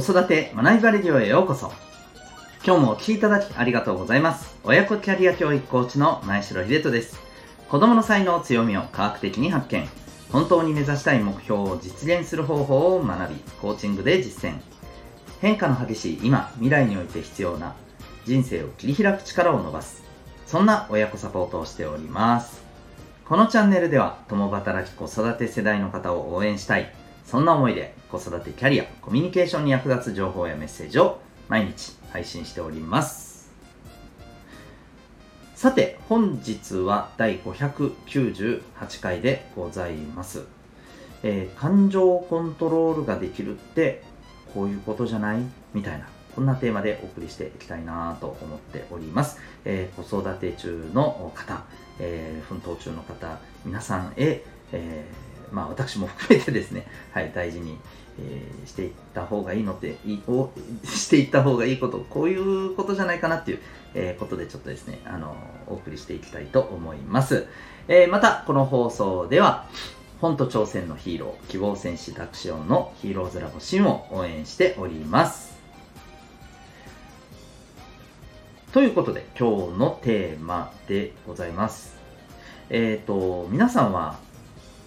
子育て学びバレディオへようこそ。今日もお聴きいただきありがとうございます。親子キャリア教育コーチの前城秀人です。子供の才能強みを科学的に発見。本当に目指したい目標を実現する方法を学びコーチングで実践。変化の激しい今未来において必要な人生を切り開く力を伸ばす。そんな親子サポートをしております。このチャンネルでは共働き子育て世代の方を応援したい。そんな思いで子育てキャリアコミュニケーションに役立つ情報やメッセージを毎日配信しております。さて本日は第598回でございます、えー、感情コントロールができるってこういうことじゃない？みたいなこんなテーマでお送りしていきたいなと思っております。えー、子育て中の方、えー、奮闘中の方、皆さんへ、えー、まあ私も含めてですね、はい、大事に、えー、していった方がいいのってい お、していった方がいいこと、こういうことじゃないかなっていう、えー、ことでちょっとですね、あの、お送りしていきたいと思います。えー、また、この放送では、本と挑戦のヒーロー、希望戦士ダクシオンのヒーローズラボシンを応援しております。ということで、今日のテーマでございます。えっ、ー、と、皆さんは、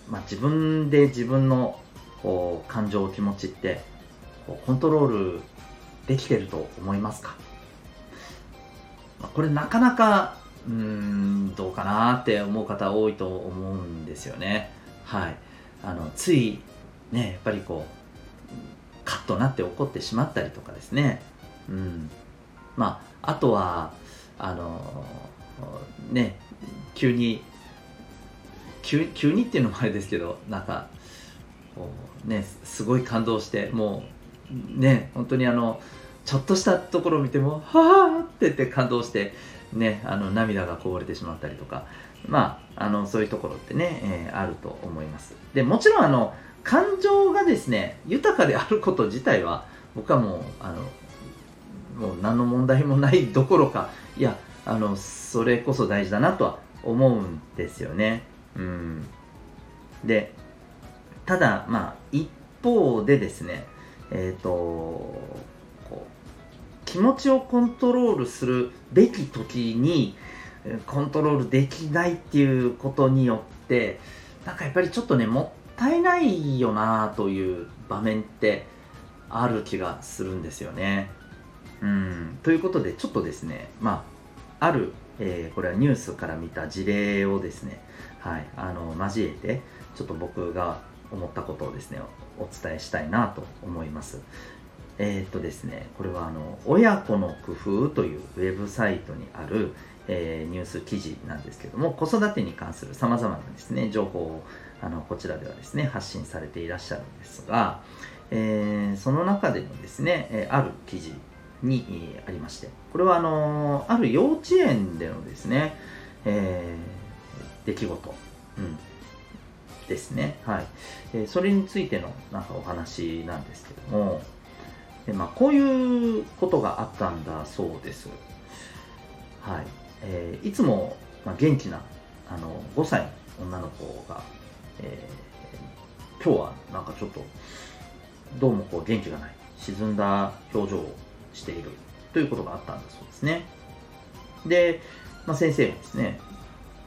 まあ、自分で自分のこう感情、気持ちってこうコントロールできてると思いますか、まあ、これなかなか、うん、どうかなって思う方多いと思うんですよね。はい。あの、つい、ね、やっぱりこう、カッとなって怒ってしまったりとかですね。うん。まあ、あとは、あの、ね、急に、急急にっていうのもあれですけど、なんか、こうね、すごい感動して、もう、ね、本当にあの、ちょっとしたところを見ても、はあって言って感動して、ね、あの涙がこぼれてしまったりとか、まあ、あのそういうところってね、えー、あると思います。でもちろんあの感情がですね豊かであること自体は僕はもうあのもう何の問題もないどころか、いや、あの、それこそ大事だなとは思うんですよね。うん。で、ただ、まあ、一方でですね、えっ、ー、と、こう、気持ちをコントロールするべき時に、コントロールできないっていうことによって、なんかやっぱりちょっとね、もったいないよなという場面ってある気がするんですよね。うん、ということで、ちょっとですね、まあ、ある、えー、これはニュースから見た事例をですね、はい、あの、交えて、ちょっと僕が思ったことをですね、お伝えしたいなと思います。えー、っとですね、これはあの、親子の工夫というウェブサイトにある、えー、ニュース記事なんですけども、子育てに関する様々なですね、情報をあのこちらではですね、発信されていらっしゃるんですが、えー、その中でのですね、えある記事にありまして、これはあのある幼稚園でのですね、えー、出来事、うん、ですね。はい。えー、それについてのなんかお話なんですけども、でまあ、こういうことがあったんだそうです。はい。えー、いつも、まあ、元気なあの5歳の女の子が、えー、今日はなんかちょっとどうもこう元気がない沈んだ表情をしているということがあったんだそうですね。で、まあ、先生がですね、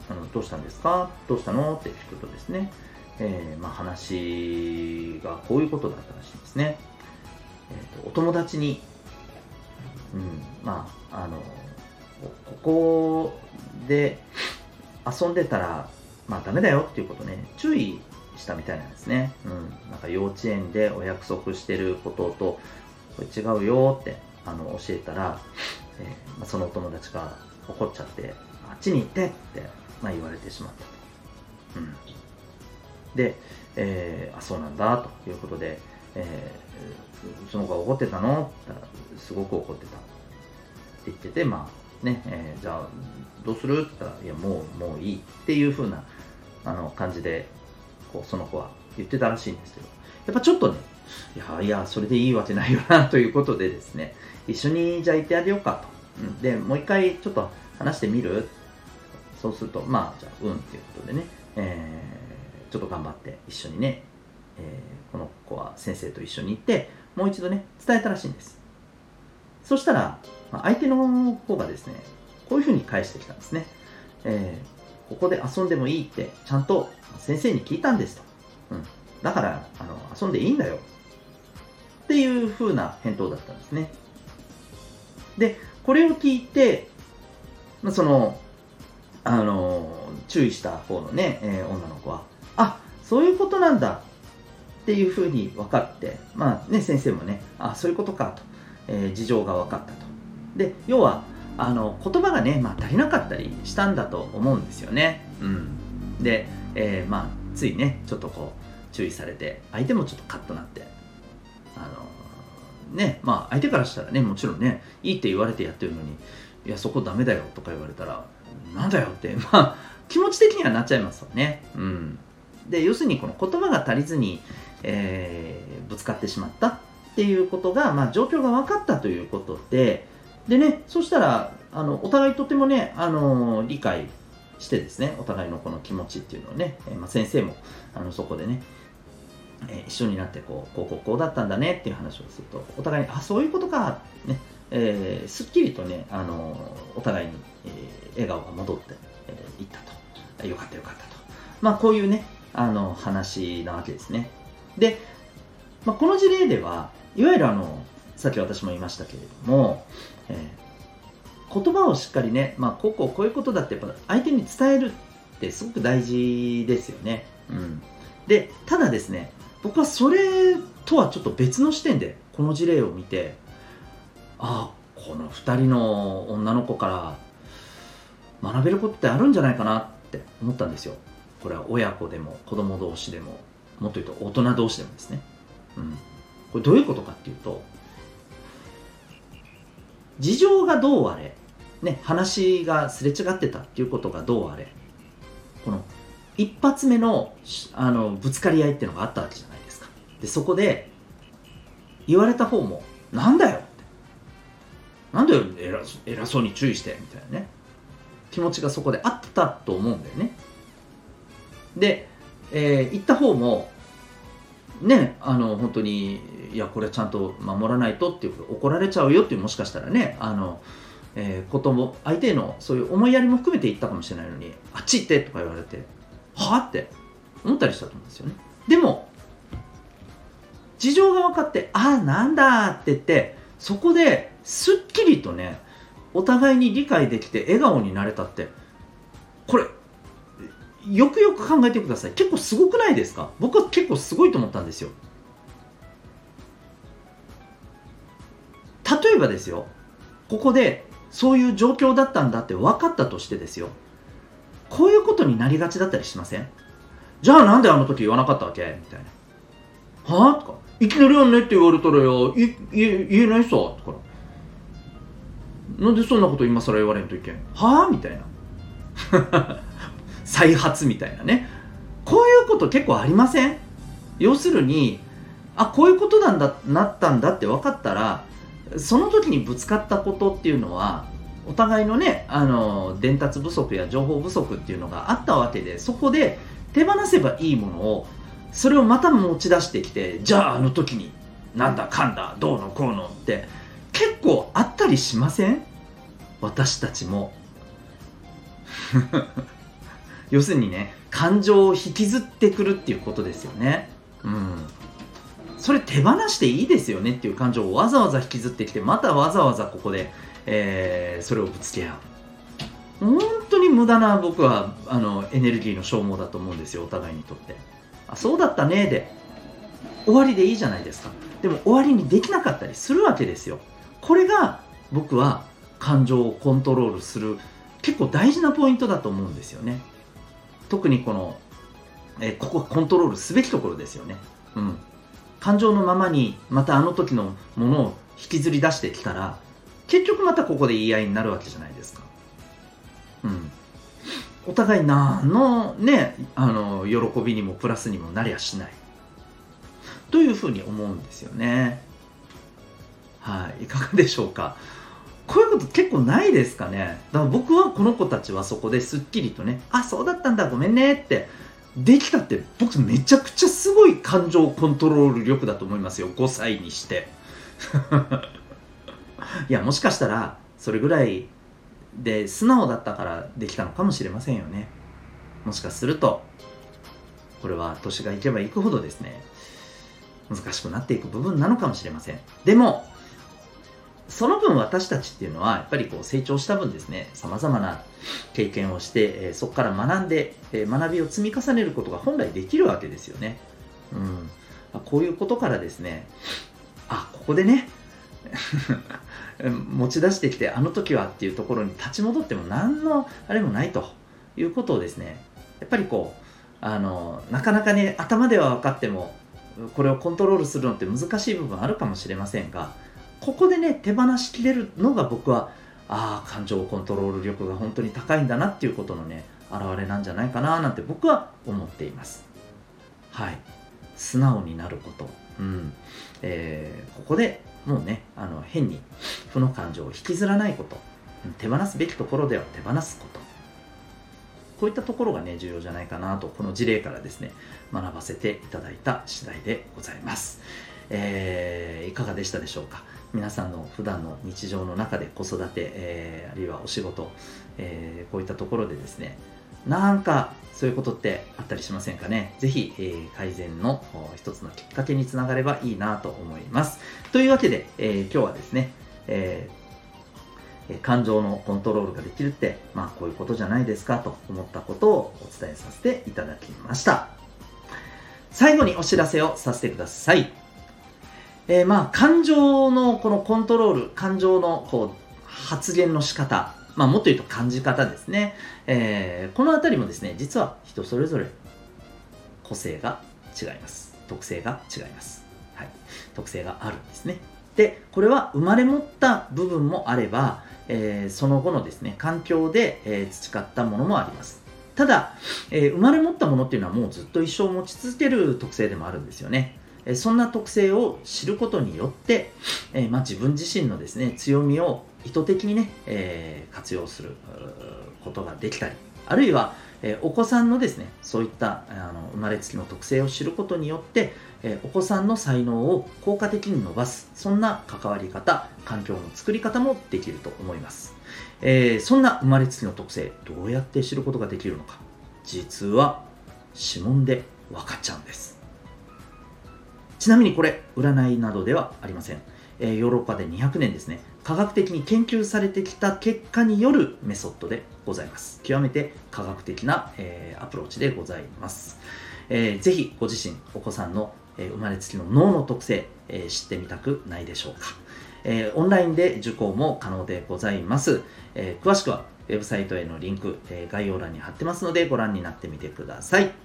あのどうしたんですか？どうしたの？って聞くとですね、えー、まあ、話がこういうことだったらしいんですね。えーと、お友達に、うん、まあ、あの、ここで遊んでたら、まあダメだよっていうことね、注意したみたいなんですね。うん。なんか幼稚園でお約束してることと、これ違うよってあの教えたら、えー、まあ、そのお友達が怒っちゃってあっちに行ってって、まあ、言われてしまった。うん、で、えー、あそうなんだということで、えー、その子が怒ってたの？って言ったらすごく怒ってた。って言っててまあね、えー、じゃあどうする？って言ったらいやもうもういい。っていう風なあな感じでこうその子は言ってたらしいんですけど。やっぱちょっとねいやいやそれでいいわけないよなということでですね一緒にじゃあ行ってあげようかと。で、もう一回ちょっと話してみる？そうすると、まあ、じゃあ、うんっていうことでね、えー、ちょっと頑張って一緒にね、えー、この子は先生と一緒に行って、もう一度ね伝えたらしいんです。そしたら相手の方がですねこういうふうに返してきたんですね、えー、ここで遊んでもいいってちゃんと先生に聞いたんですと、うん、だからあの遊んでいいんだよ。っていう風な返答だったんですね。でこれを聞いてそのあの注意した方のね、えー、女の子はあそういうことなんだっていうふうに分かってまあね先生もねあそういうことかと、えー、事情が分かったと。で要はあの言葉がね、まあ、足りなかったりしたんだと思うんですよね。うん。で、えー、まあついねちょっとこう注意されて相手もちょっとカッとなってあのねまあ相手からしたらねもちろんねいいって言われてやってるのにいやそこダメだよとか言われたらなんだよって。まあ気持ち的にはなっちゃいますよね。うん。で要するにこの言葉が足りずに、えー、ぶつかってしまったっていうことが、まあ、状況が分かったということで。でねそしたらあのお互いとてもねあの理解してですねお互いのこの気持ちっていうのをね、えー、まあ、先生もあのそこでね、えー、一緒になってこうこうこうこうだったんだねっていう話をするとお互いにあそういうことかねえー、すっきりとね、あのお互いに、え、笑顔が戻ってい、えー、ったと。よかったよかったと。まあ、こういうね、あの話なわけですね。で、まあ、この事例では、いわゆるあの、さっき私も言いましたけれども、えー、言葉をしっかりね、まあ、こうこうこういうことだって相手に伝えるってすごく大事ですよね。うん。で、ただですね、僕はそれとはちょっと別の視点でこの事例を見て、ああこの2人の女の子から学べることってあるんじゃないかなって思ったんですよ。これは親子でも子供同士でももっと言うと大人同士でもですね、うん、これどういうことかっていうと事情がどうあれ、ね、話がすれ違ってたっていうことがどうあれこの一発目のあのぶつかり合いっていうのがあったわけじゃないですか。でそこで言われた方もなんだよって。なんで偉偉そうに注意してみたいなね。気持ちがそこであったと思うんだよね。で、えー、行った方もねあの本当にいやこれちゃんと守らないとっていう怒られちゃうよっていうもしかしたらねあの、えー、ことも相手へのそういう思いやりも含めて言ったかもしれないのにあっち行ってとか言われてはあって思ったりしたと思うんですよね。でも事情が分かってああなんだって言ってそこですっきりとねお互いに理解できて笑顔になれたって。これよくよく考えてください。結構すごくないですか？僕は結構すごいと思ったんですよ。例えばですよ。ここでそういう状況だったんだって分かったとしてですよ。こういうことになりがちだったりしません？じゃあなんであの時言わなかったわけ？みたいな。は？あとか。いきなりやんねって言われたらよ。言えないさ。とか。なんでそんなこと今更言われんといけん？はあ？みたいな。再発みたいなね。こういうこと結構ありません？要するにあこういうことなんだなったんだって分かったらその時にぶつかったことっていうのはお互いのねあの伝達不足や情報不足っていうのがあったわけでそこで手放せばいいものをそれをまた持ち出してきてじゃああの時になんだかんだどうのこうのって構あったりしません？私たちも。要するにね感情を引きずってくるっていうことですよね。うん。それ手放していいですよねっていう感情をわざわざ引きずってきてまたわざわざここで、えー、それをぶつけ合う。本当に無駄な僕はあのエネルギーの消耗だと思うんですよお互いにとって。あそうだったねで。終わりでいいじゃないですか。でも終わりにできなかったりするわけですよ。これが僕は感情をコントロールする結構大事なポイントだと思うんですよね。特にこの、えここコントロールすべきところですよね。うん。感情のままにまたあの時のものを引きずり出してきたら結局またここで言い合いになるわけじゃないですか。うん。お互い何のねあの喜びにもプラスにもなりゃしない。というふうに思うんですよね。はい。いかがでしょうか？こういうこと結構ないですかね？だから僕はこの子たちはそこですっきりとねあそうだったんだごめんねってできたって僕めちゃくちゃすごい感情コントロール力だと思いますよ。5歳にして。いやもしかしたらそれぐらいで素直だったからできたのかもしれませんよね。もしかするとこれは年がいけばいくほどですね難しくなっていく部分なのかもしれません。でもその分私たちっていうのはやっぱりこう成長した分ですねさまざまな経験をして、えそこから学んで、え学びを積み重ねることが本来できるわけですよね、うん、あこういうことからですねあここでね 持ち出してきてあの時はっていうところに立ち戻っても何のあれもないということをですねやっぱりこうあのなかなかね頭では分かってもこれをコントロールするのって難しい部分あるかもしれませんがここでね手放しきれるのが僕はああ感情コントロール力が本当に高いんだなっていうことのね表れなんじゃないかななんて僕は思っています。はい。素直になること、うん。えー、ここでもうねあの変に負の感情を引きずらないこと。手放すべきところでは手放すこと。こういったところがね重要じゃないかなとこの事例からですね学ばせていただいた次第でございます、えー、いかがでしたでしょうか？皆さんの普段の日常の中で子育て、えー、あるいはお仕事、えー、こういったところでですねなんかそういうことってあったりしませんかね？ぜひ、えー、改善の一つのきっかけにつながればいいなと思いますというわけで、え今日はですね、え感情のコントロールができるって、まあこういうことじゃないですかと思ったことをお伝えさせていただきました。最後にお知らせをさせてください。えー、まあ感情のこのコントロール、感情のこう発言の仕方、まあもっと言うと感じ方ですね。えー、このあたりもですね、実は人それぞれ個性が違います。特性が違います。はい。特性があるんですね。で、これは生まれ持った部分もあれば、えー、その後のですね、環境で、えー、培ったものもあります。ただ、えー、生まれ持ったものっていうのはもうずっと一生持ち続ける特性でもあるんですよね。えそんな特性を知ることによって、えまあ、自分自身のですね、強みを意図的にね、え活用することができたり、あるいは、えお子さんのですね、そういったあの生まれつきの特性を知ることによって、えお子さんの才能を効果的に伸ばす、そんな関わり方、環境の作り方もできると思います。えー、そんな生まれつきの特性、どうやって知ることができるのか。実は、指紋で分かっちゃうんです。ちなみにこれ、占いなどではありません。えー、ヨーロッパで200年ですね、科学的に研究されてきた結果によるメソッドでございます。極めて科学的な、えー、アプローチでございます。えー、ぜひご自身、お子さんのえ生まれつきの脳の特性、え知ってみたくないでしょうか、えオンラインで受講も可能でございます、え詳しくはウェブサイトへのリンク、え概要欄に貼ってますのでご覧になってみてください